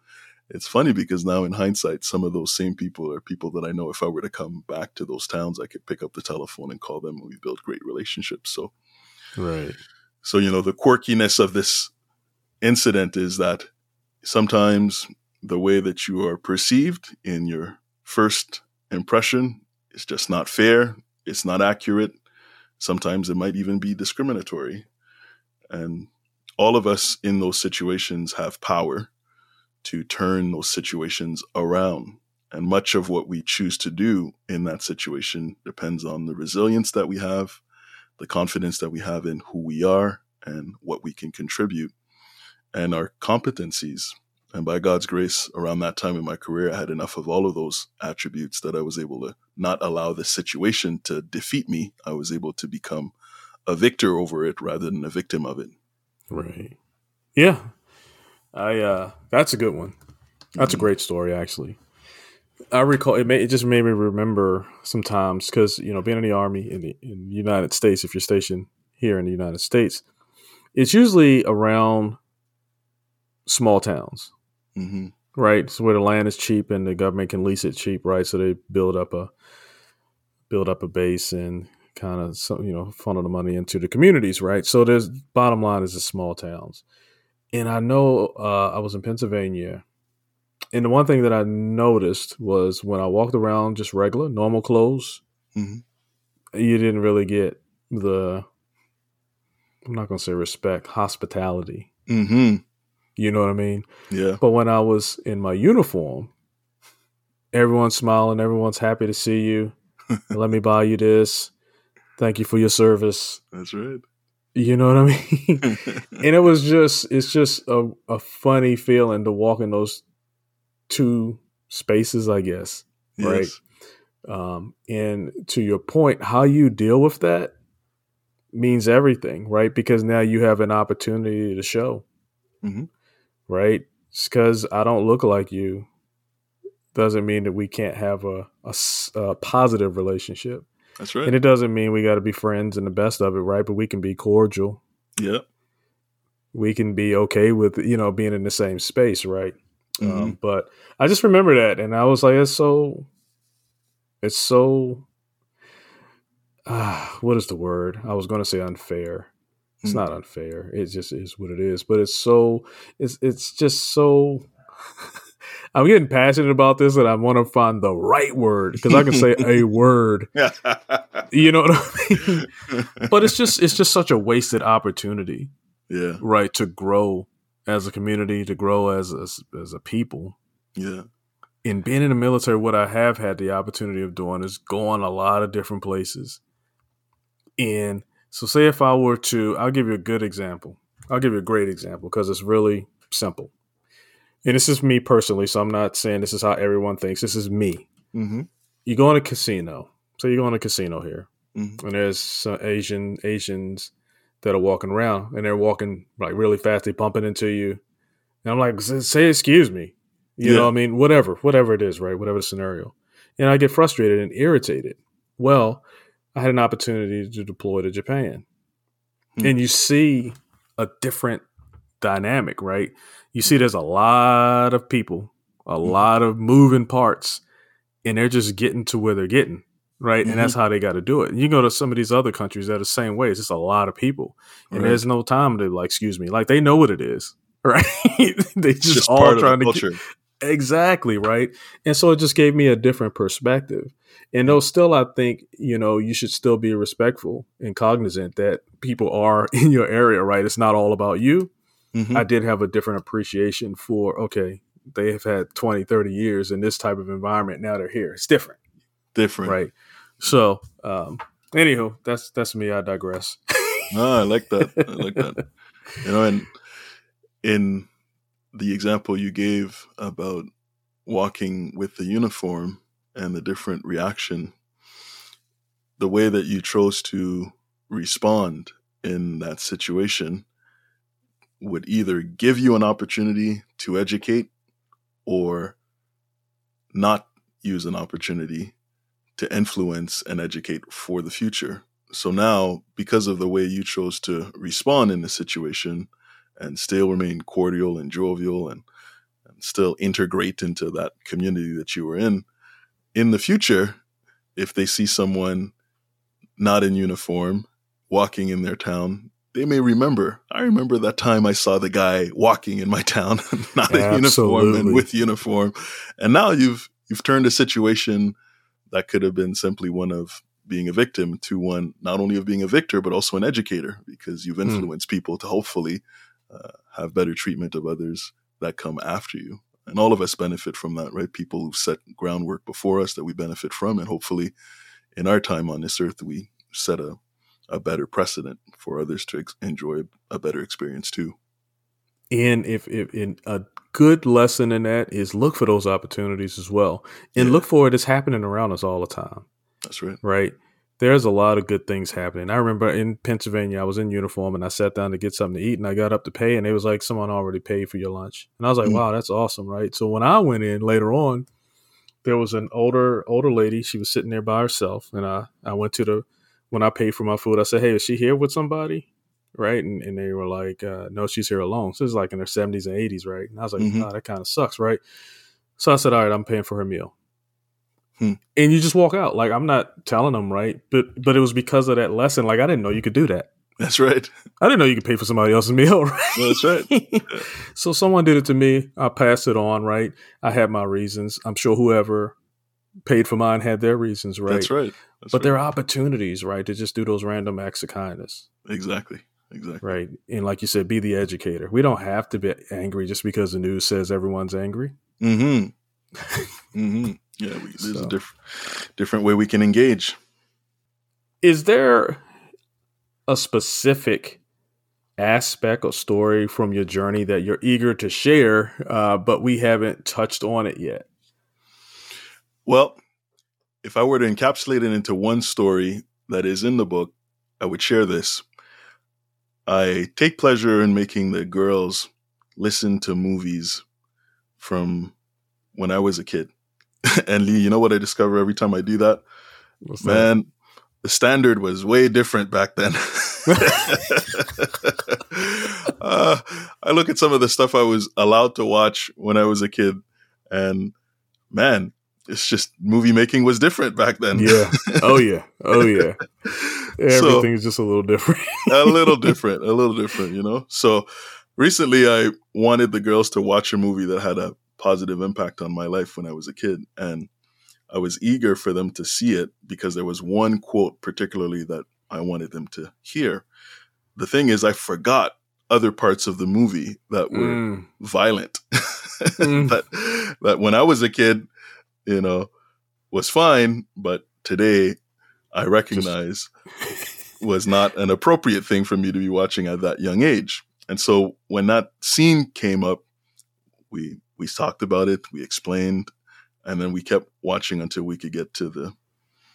S3: it's funny because now in hindsight, some of those same people are people that I know if I were to come back to those towns, I could pick up the telephone and call them and we build great relationships. So,
S1: right.
S3: So, you know, the quirkiness of this incident is that sometimes the way that you are perceived in your first impression is just not fair. It's not accurate. Sometimes it might even be discriminatory. And all of us in those situations have power to turn those situations around. And much of what we choose to do in that situation depends on the resilience that we have, the confidence that we have in who we are and what we can contribute, and our competencies. And by God's grace, around that time in my career, I had enough of all of those attributes that I was able to not allow the situation to defeat me. I was able to become a victor over it rather than a victim of it.
S1: Right. Yeah. I uh that's a good one. That's a mm-hmm. great story actually. I recall it. May, it just made me remember sometimes because you know being in the army in the, in the United States, if you're stationed here in the United States, it's usually around small towns, mm-hmm. right? So where the land is cheap and the government can lease it cheap, right? So they build up a build up a base and kind of you know funnel the money into the communities, right? So there's bottom line is the small towns, and I know uh, I was in Pennsylvania, and the one thing that I noticed was when I walked around just regular normal clothes, mm-hmm. you didn't really get the I'm not going to say respect, hospitality. Mm-hmm. You know what I mean?
S3: Yeah.
S1: But when I was in my uniform, everyone's smiling, everyone's happy to see you. [LAUGHS] Let me buy you this. Thank you for your service.
S3: That's right.
S1: You know what I mean? [LAUGHS] and it was just it's just a, a funny feeling to walk in those two spaces, I guess. Yes. Right. Um, and to your point, how you deal with that means everything, right? Because now you have an opportunity to show, mm-hmm. right? because I don't look like you doesn't mean that we can't have a, a, a positive relationship.
S3: That's right.
S1: And it doesn't mean we got to be friends and the best of it, right? But we can be cordial.
S3: Yeah.
S1: We can be okay with, you know, being in the same space, right? Mm-hmm. Um, but I just remember that and I was like, it's so, it's so uh, what is the word? I was going to say unfair. It's mm. not unfair. It just is what it is. But it's so it's it's just so. I'm getting passionate about this, and I want to find the right word because I can say a [LAUGHS] word. [LAUGHS] you know what I mean? but it's just it's just such a wasted opportunity.
S3: Yeah.
S1: Right to grow as a community, to grow as as, as a people.
S3: Yeah.
S1: In being in the military, what I have had the opportunity of doing is going a lot of different places and so, say if I were to, I'll give you a good example. I'll give you a great example because it's really simple. And this is me personally, so I'm not saying this is how everyone thinks. This is me. Mm-hmm. You go in a casino. So you go in a casino here, mm-hmm. and there's some Asian Asians that are walking around, and they're walking like really fast. They bumping into you, and I'm like, say excuse me. You yeah. know, I mean, whatever, whatever it is, right? Whatever the scenario, and I get frustrated and irritated. Well, I had an opportunity to deploy to Japan. Hmm. And you see a different dynamic, right? You see there's a lot of people, a hmm. lot of moving parts, and they're just getting to where they're getting, right? Mm-hmm. And that's mm-hmm. how they got to do it. You go to some of these other countries that are the same way. It's just a lot of people, and right. there's no time to like, excuse me, like they know what it is, [LAUGHS] right? they just, just all trying to get, exactly right. And so it just gave me a different perspective. And though still, I think, you know, you should still be respectful and cognizant that people are [LAUGHS] in your area, right? It's not all about you. Mm-hmm. I did have a different appreciation for, okay, they have had 20, 30 years in this type of environment. Now they're here. It's different.
S3: Different.
S1: Right. So, um, anywho, that's, that's me. I digress. [LAUGHS]
S3: no, I like that. I like that. You know, and in the example you gave about walking with the uniform, and the different reaction, the way that you chose to respond in that situation would either give you an opportunity to educate or not use an opportunity to influence and educate for the future. So now, because of the way you chose to respond in the situation and still remain cordial and jovial and, and still integrate into that community that you were in. In the future, if they see someone not in uniform walking in their town, they may remember. I remember that time I saw the guy walking in my town, [LAUGHS] not in uniform and with uniform. And now you've you've turned a situation that could have been simply one of being a victim to one not only of being a victor but also an educator because you've hmm. influenced mm. people to hopefully uh, have better treatment of others that come after you and all of us benefit from that right people who've set groundwork before us that we benefit from and hopefully in our time on this earth we set a, a better precedent for others to ex- enjoy a better experience too
S1: and if, if in a good lesson in that is look for those opportunities as well and yeah. look for it. It's happening around us all the time
S3: that's right.
S1: Right. There's a lot of good things happening. I remember in Pennsylvania, I was in uniform and I sat down to get something to eat and I got up to pay and it was like someone already paid for your lunch. And I was like, mm-hmm. wow, that's awesome. Right. So when I went in later on, there was an older, older lady. She was sitting there by herself. And I, I went to the, when I paid for my food, I said, hey, is she here with somebody? Right. And, and they were like, uh, no, she's here alone. So it's like in her 70s and 80s. Right. And I was like, mm-hmm. oh, that kind of sucks. Right. So I said, all right, I'm paying for her meal. Hmm. And you just walk out. Like I'm not telling them, right? But but it was because of that lesson. Like I didn't know you could do that.
S3: That's right.
S1: I didn't know you could pay for somebody else's [LAUGHS] meal. Right?
S3: That's right. Yeah.
S1: so someone did it to me. I passed it on. Right. I had my reasons. I'm sure whoever paid for mine had their reasons. Right.
S3: That's right. That's
S1: but
S3: right.
S1: there are opportunities, right, to just do those random acts of kindness.
S3: Exactly. Exactly.
S1: Right. And like you said, be the educator. We don't have to be angry just because the news says everyone's angry.
S3: Mm-hmm. [LAUGHS] mm-hmm. Yeah, we, there's so. a different different way we can engage.
S1: Is there a specific aspect or story from your journey that you're eager to share, uh, but we haven't touched on it yet?
S3: Well, if I were to encapsulate it into one story that is in the book, I would share this. I take pleasure in making the girls listen to movies from when I was a kid. [LAUGHS] and Lee, you know what I discover every time I do that? What's Man, that? the standard was way different back then. [LAUGHS] uh, I look at some of the stuff I was allowed to watch when I was a kid, and man, it's just movie making was different back then.
S1: Yeah. Oh yeah. Oh yeah. Everything's [LAUGHS] so, just a little different. [LAUGHS]
S3: a little different. A little different. You know. So recently, I wanted the girls to watch a movie that had a positive impact on my life when I was a kid. And I was eager for them to see it because there was one quote particularly that I wanted them to hear. The thing is, I forgot other parts of the movie that were mm. violent. [LAUGHS] mm. that that when I was a kid, you know, was fine, but today I recognize Just... was not an appropriate thing for me to be watching at that young age. And so when that scene came up, we we talked about it, we explained, and then we kept watching until we could get to the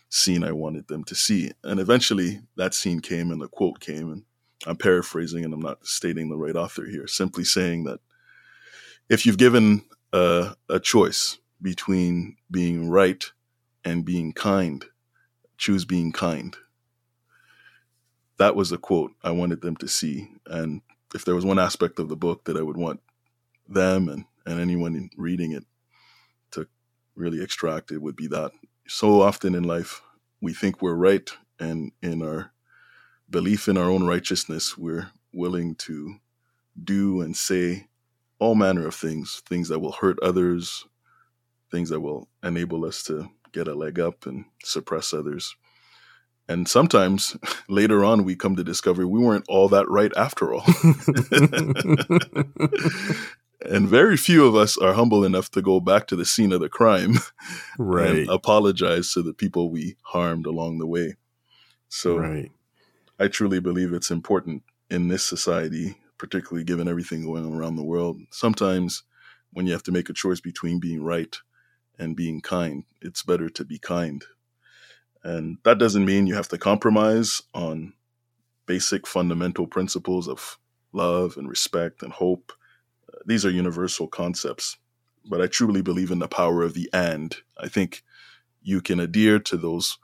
S3: scene I wanted them to see. And eventually that scene came and the quote came. And I'm paraphrasing and I'm not stating the right author here, simply saying that if you've given a, a choice between being right and being kind, choose being kind. That was a quote I wanted them to see. And if there was one aspect of the book that I would want them and and anyone reading it to really extract it would be that. So often in life, we think we're right, and in our belief in our own righteousness, we're willing to do and say all manner of things, things that will hurt others, things that will enable us to get a leg up and suppress others. And sometimes [LAUGHS] later on, we come to discover we weren't all that right after all. [LAUGHS] and very few of us are humble enough to go back to the scene of the crime [LAUGHS]
S1: right
S3: and apologize to the people we harmed along the way so right. i truly believe it's important in this society particularly given everything going on around the world sometimes when you have to make a choice between being right and being kind it's better to be kind and that doesn't mean you have to compromise on basic fundamental principles of love and respect and hope uh, these are universal concepts, but I truly believe in the power of the and. I think you can adhere to those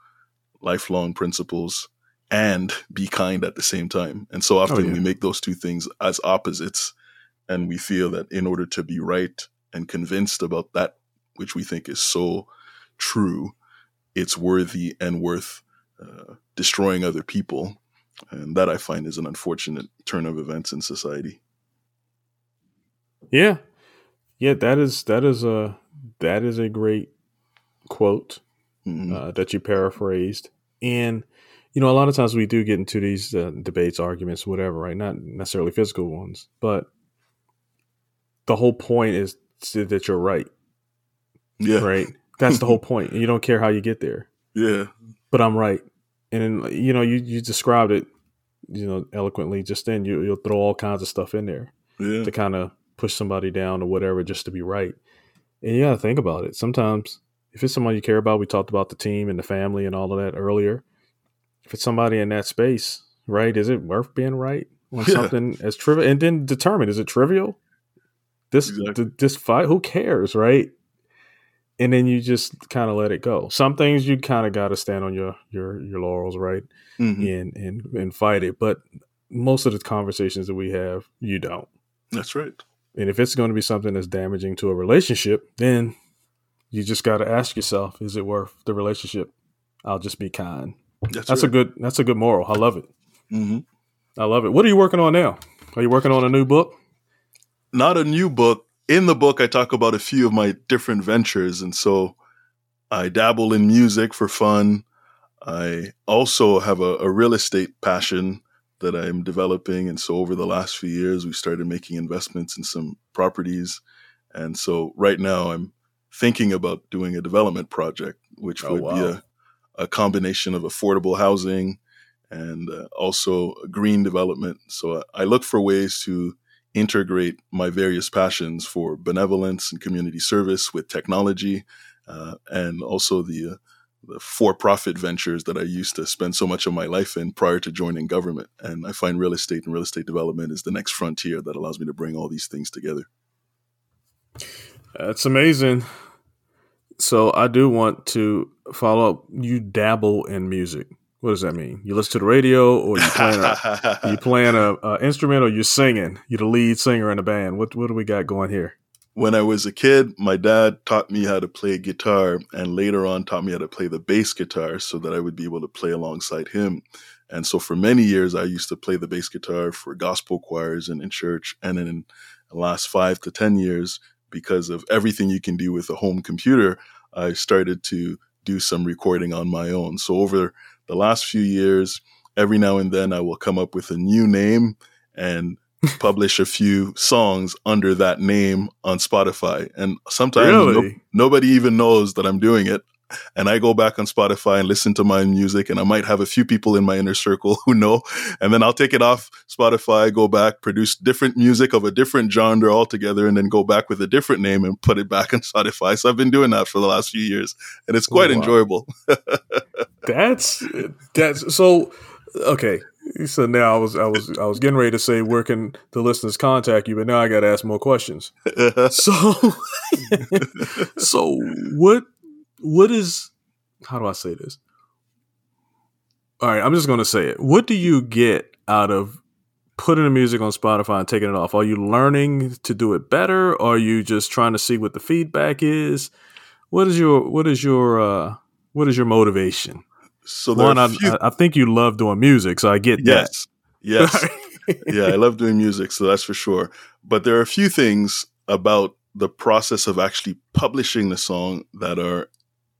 S3: lifelong principles and be kind at the same time. And so often oh, yeah. we make those two things as opposites and we feel that in order to be right and convinced about that which we think is so true, it's worthy and worth uh, destroying other people. And that I find is an unfortunate turn of events in society.
S1: Yeah. Yeah, that is that is a that is a great quote mm-hmm. uh, that you paraphrased. And you know, a lot of times we do get into these uh, debates, arguments, whatever, right? Not necessarily physical ones, but the whole point is that you're right.
S3: Yeah.
S1: Right. That's the whole [LAUGHS] point. You don't care how you get there.
S3: Yeah.
S1: But I'm right. And then, you know, you, you described it, you know, eloquently just then. You, you'll throw all kinds of stuff in there
S3: yeah.
S1: to kind of push somebody down or whatever just to be right. And you got to think about it. Sometimes, if it's someone you care about, we talked about the team and the family and all of that earlier. If it's somebody in that space, right, is it worth being right on yeah. something as trivial? And then determine is it trivial? This exactly. this fight, who cares, right? And then you just kind of let it go. Some things you kind of got to stand on your your your laurels, right, mm-hmm. and and and fight it. But most of the conversations that we have, you don't.
S3: That's right.
S1: And if it's going to be something that's damaging to a relationship, then you just got to ask yourself, is it worth the relationship? I'll just be kind. That's, that's right. a good. That's a good moral. I love it.
S3: Mm-hmm.
S1: I love it. What are you working on now? Are you working on a new book?
S3: not a new book. In the book, I talk about a few of my different ventures. And so I dabble in music for fun. I also have a, a real estate passion that I'm developing. And so over the last few years, we started making investments in some properties. And so right now, I'm thinking about doing a development project, which oh, would wow. be a, a combination of affordable housing and uh, also green development. So I look for ways to integrate my various passions for benevolence and community service with technology, uh, and also the, uh, the for-profit ventures that I used to spend so much of my life in prior to joining government. And I find real estate and real estate development is the next frontier that allows me to bring all these things together.
S1: That's amazing. So I do want to follow up. You dabble in music. What does that mean? You listen to the radio, or you playing a, [LAUGHS] you playing a, a, instrument, or you're singing? You're the lead singer in a band. What what do we got going here?
S3: When I was a kid, my dad taught me how to play guitar, and later on taught me how to play the bass guitar, so that I would be able to play alongside him. And so for many years, I used to play the bass guitar for gospel choirs and in church. And in the last five to ten years, because of everything you can do with a home computer, I started to do some recording on my own. So over the last few years, every now and then I will come up with a new name and [LAUGHS] publish a few songs under that name on Spotify. And sometimes really? no, nobody even knows that I'm doing it and I go back on Spotify and listen to my music, and I might have a few people in my inner circle [LAUGHS] who know, and then I'll take it off Spotify, go back, produce different music of a different genre altogether, and then go back with a different name and put it back on [LAUGHS] Spotify. So I've been doing that for the last few years, and it's oh, quite oh, wow. enjoyable. [LAUGHS]
S1: that's that's so okay. So now I was I was I was getting ready to say where can the listeners contact you, but now I got to ask more questions. so so what what is how do I say this? All right, I'm just going to say it. What do you get out of putting the music on Spotify and taking it off? Are you learning to do it better? Or are you just trying to see what the feedback is? What is your what is your uh what is your motivation?
S3: So
S1: one, I, I, think you love doing music, so I get
S3: yes. that. Yes. [LAUGHS] yeah, I love doing music, so that's for sure. But there are a few things about the process of actually publishing the song that are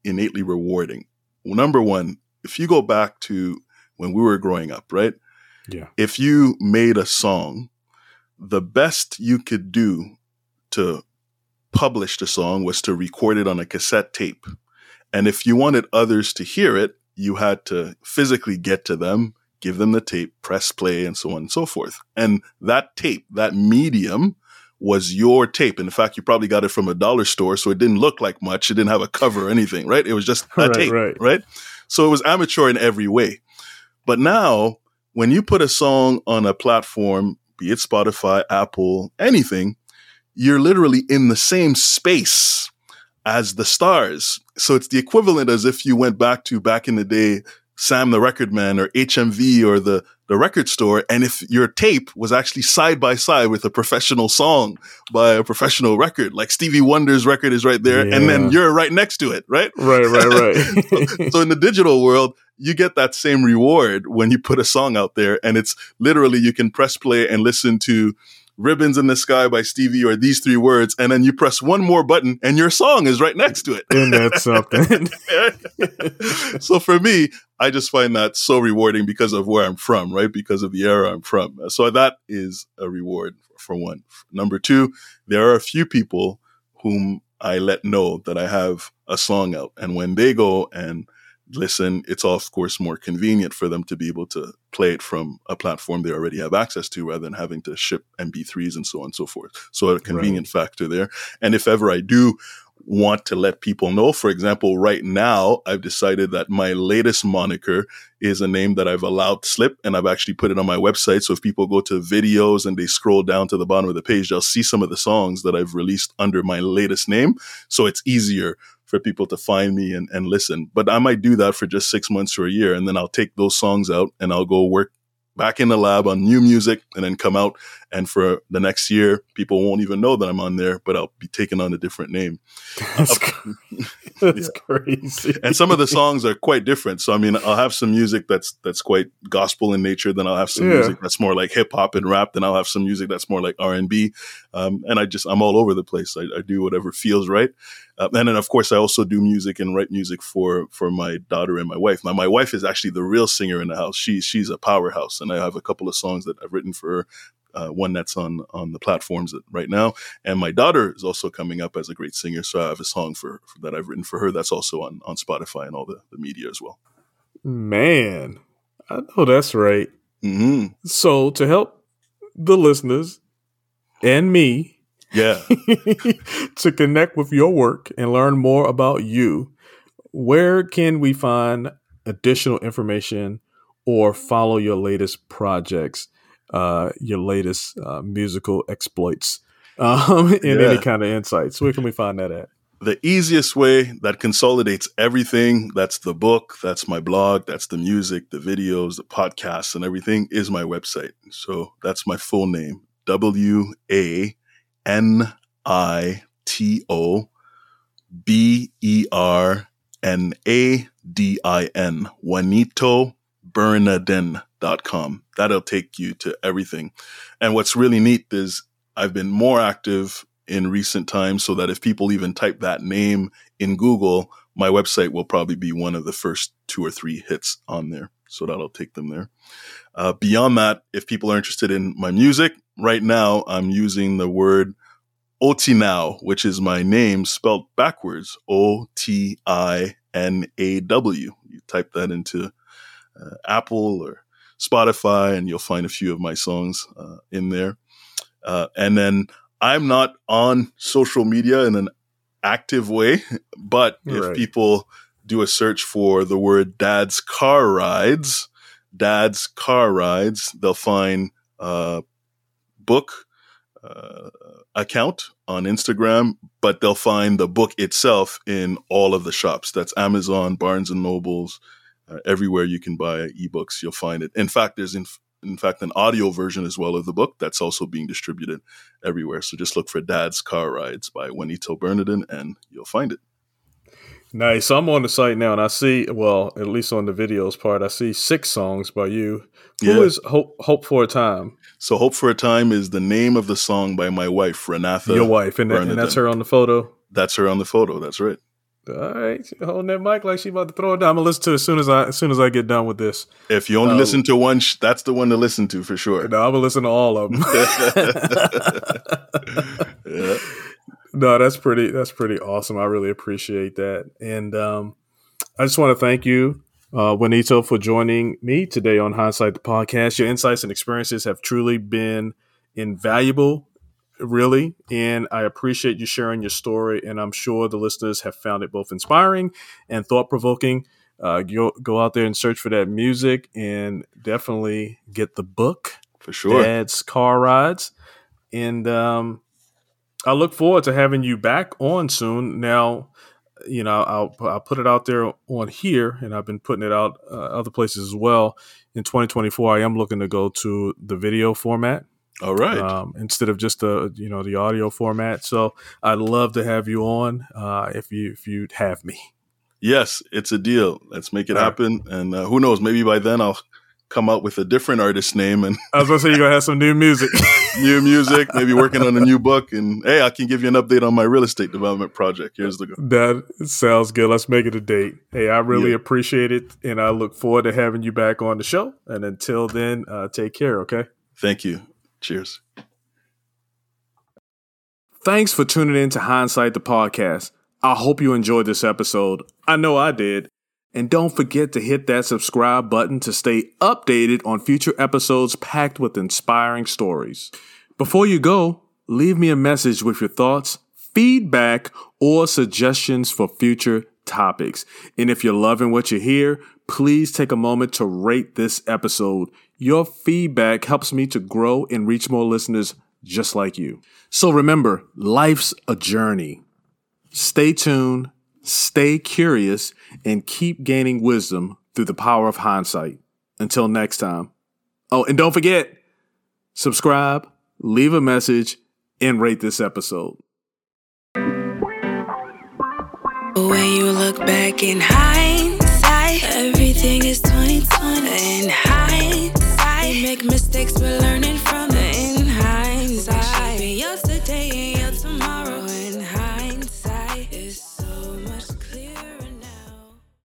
S3: innately rewarding. Well, number one, if you go back to when we were growing up, right?
S1: Yeah.
S3: If you made a song, the best you could do to publish the song was to record it on a cassette tape. And if you wanted others to hear it, you had to physically get to them, give them the tape, press play, and so on and so forth. And that tape, that medium, was your tape. In fact, you probably got it from a dollar store, so it didn't look like much. It didn't have a cover or anything, right? It was just [LAUGHS] a right, tape, right. right? So it was amateur in every way. But now, when you put a song on a platform, be it Spotify, Apple, anything, you're literally in the same space as the stars. So it's the equivalent as if you went back to back in the day Sam the Record Man or HMV or the the record store, and if your tape was actually side by side with a professional song by a professional record, like Stevie Wonder's record is right there, yeah. and then you're right next to it, right?
S1: Right, right, [LAUGHS] right.
S3: so in the digital world, you get that same reward when you put a song out there, and it's literally you can press play and listen to Ribbons in the Sky by Stevie or these three words, and then you press one more button and your song is right next to it.
S1: And that's something. [LAUGHS]
S3: so for me, I just find that so rewarding because of where I'm from, right? Because of the era I'm from. So that is a reward for one. Number two, there are a few people whom I let know that I have a song out. And when they go and listen, it's of course more convenient for them to be able to play it from a platform they already have access to rather than having to ship MP3s and so on and so forth. So a convenient right. factor there. And if ever I do want to let people know, for example, right now, I've decided that my latest moniker is a name that I've allowed slip and I've actually put it on my website. So if people go to videos and they scroll down to the bottom of the page, they'll see some of the songs that I've released under my latest name. So it's easier for people to find me and, and listen. But I might do that for just six months or a year. And then I'll take those songs out and I'll go work back in the lab on new music and then come out. And for the next year, people won't even know that I'm on there, but I'll be taking on a different name.
S1: That's, [LAUGHS] that's crazy.
S3: and some of the songs are quite different. So I mean, I'll have some music that's that's quite gospel in nature. Then I'll have some yeah. music that's more like hip hop and rap. Then I'll have some music that's more like R and B. Um, and I just I'm all over the place. I, I do whatever feels right. Uh, and then of course I also do music and write music for for my daughter and my wife. Now my wife is actually the real singer in the house. She she's a powerhouse, and I have a couple of songs that I've written for her. Uh, one that's on on the platforms right now, and my daughter is also coming up as a great singer. So I have a song for, for that I've written for her that's also on on Spotify and all the, the media as well.
S1: Man, I know that's right.
S3: Mm-hmm.
S1: So to help the listeners and me
S3: yeah. [LAUGHS]
S1: to connect with your work and learn more about you, where can we find additional information or follow your latest projects, uh, your latest uh, musical exploits, [LAUGHS] um, and yeah. any kind of insights? Where can we find that at?
S3: The easiest way that consolidates everything that's the book, that's my blog, that's the music, the videos, the podcasts, and everything is my website. So that's my full name W A N I T O B E R N A D I N, Wanito Bernadin.com. That'll take you to everything. And what's really neat is I've been more active in recent times so that if people even type that name in Google, my website will probably be one of the first two or three hits on there. So that'll take them there. Uh, beyond that, if people are interested in my music, right now I'm using the word Otinaw, which is my name spelled backwards, O T I N A W. You type that into uh, Apple or Spotify, and you'll find a few of my songs uh, in there. Uh, and then I'm not on social media in an active way, but right. if people do a search for the word dad's car rides, dad's car rides, they'll find a book uh, account on Instagram, but they'll find the book itself in all of the shops. That's Amazon, Barnes and Nobles, uh, everywhere you can buy ebooks, you'll find it. In fact, there's in, in fact an audio version as well of the book that's also being distributed everywhere. So just look for Dad's Car Rides by Wanito Bernadin and you'll find it.
S1: Nice. I'm on the site now and I see, well, at least on the videos part, I see six songs by you. Who yeah. is Hope, Hope for a Time?
S3: So Hope for a Time is the name of the song by my wife, Renatha.
S1: Your wife, and, that, and that's her on the photo?
S3: That's her on the photo. That's right.
S1: All right, she holding that mic like she about to throw it down. I'm gonna listen to it as soon as I as soon as I get done with this.
S3: If you only um, listen to one, that's the one to listen to for sure.
S1: No, I'm gonna listen to all of them. yeah. [LAUGHS] [LAUGHS] No, that's pretty. That's pretty awesome. I really appreciate that, and um, I just want to thank you, uh, Wanito, for joining me today on Hindsight the podcast. Your insights and experiences have truly been invaluable really. And I appreciate you sharing your story. And I'm sure the listeners have found it both inspiring and thought provoking. Uh, go, go out there and search for that music and definitely get the book.
S3: For sure.
S1: Dad's Car Rides. And um, I look forward to having you back on soon. Now, you know, I'll, I'll put it out there on here, and I've been putting it out uh, other places as well. In 2024, I am looking to go to the video format.
S3: All right.
S1: Um, instead of just the you know the audio format. So I'd love to have you on uh, if you if you'd have me.
S3: Yes, it's a deal. Let's make it happen. And uh, who knows? Maybe by then I'll come out with a different artist name and
S1: I was gonna say you're gonna have some new music. [LAUGHS]
S3: new music, maybe working on a new book and hey, I can give you an update on my real estate development project. Here's the go.
S1: That sounds good. Let's make it a date. Hey, I really yeah. appreciate it and I look forward to having you back on the show. And until then, uh, take care, okay?
S3: Thank you. Cheers.
S1: Thanks for tuning in to Hindsight the podcast. I hope you enjoyed this episode. I know I did. And don't forget to hit that subscribe button to stay updated on future episodes packed with inspiring stories. Before you go, leave me a message with your thoughts, feedback, or suggestions for future topics. And if you're loving what you hear, please take a moment to rate this episode. Your feedback helps me to grow and reach more listeners just like you. So remember, life's a journey. Stay tuned stay curious, and keep gaining wisdom through the power of hindsight. Until next time. Oh, and don't forget, subscribe, leave a message, and rate this episode.
S2: When you look back in hindsight, everything is 2020 make mistakes, we're learning.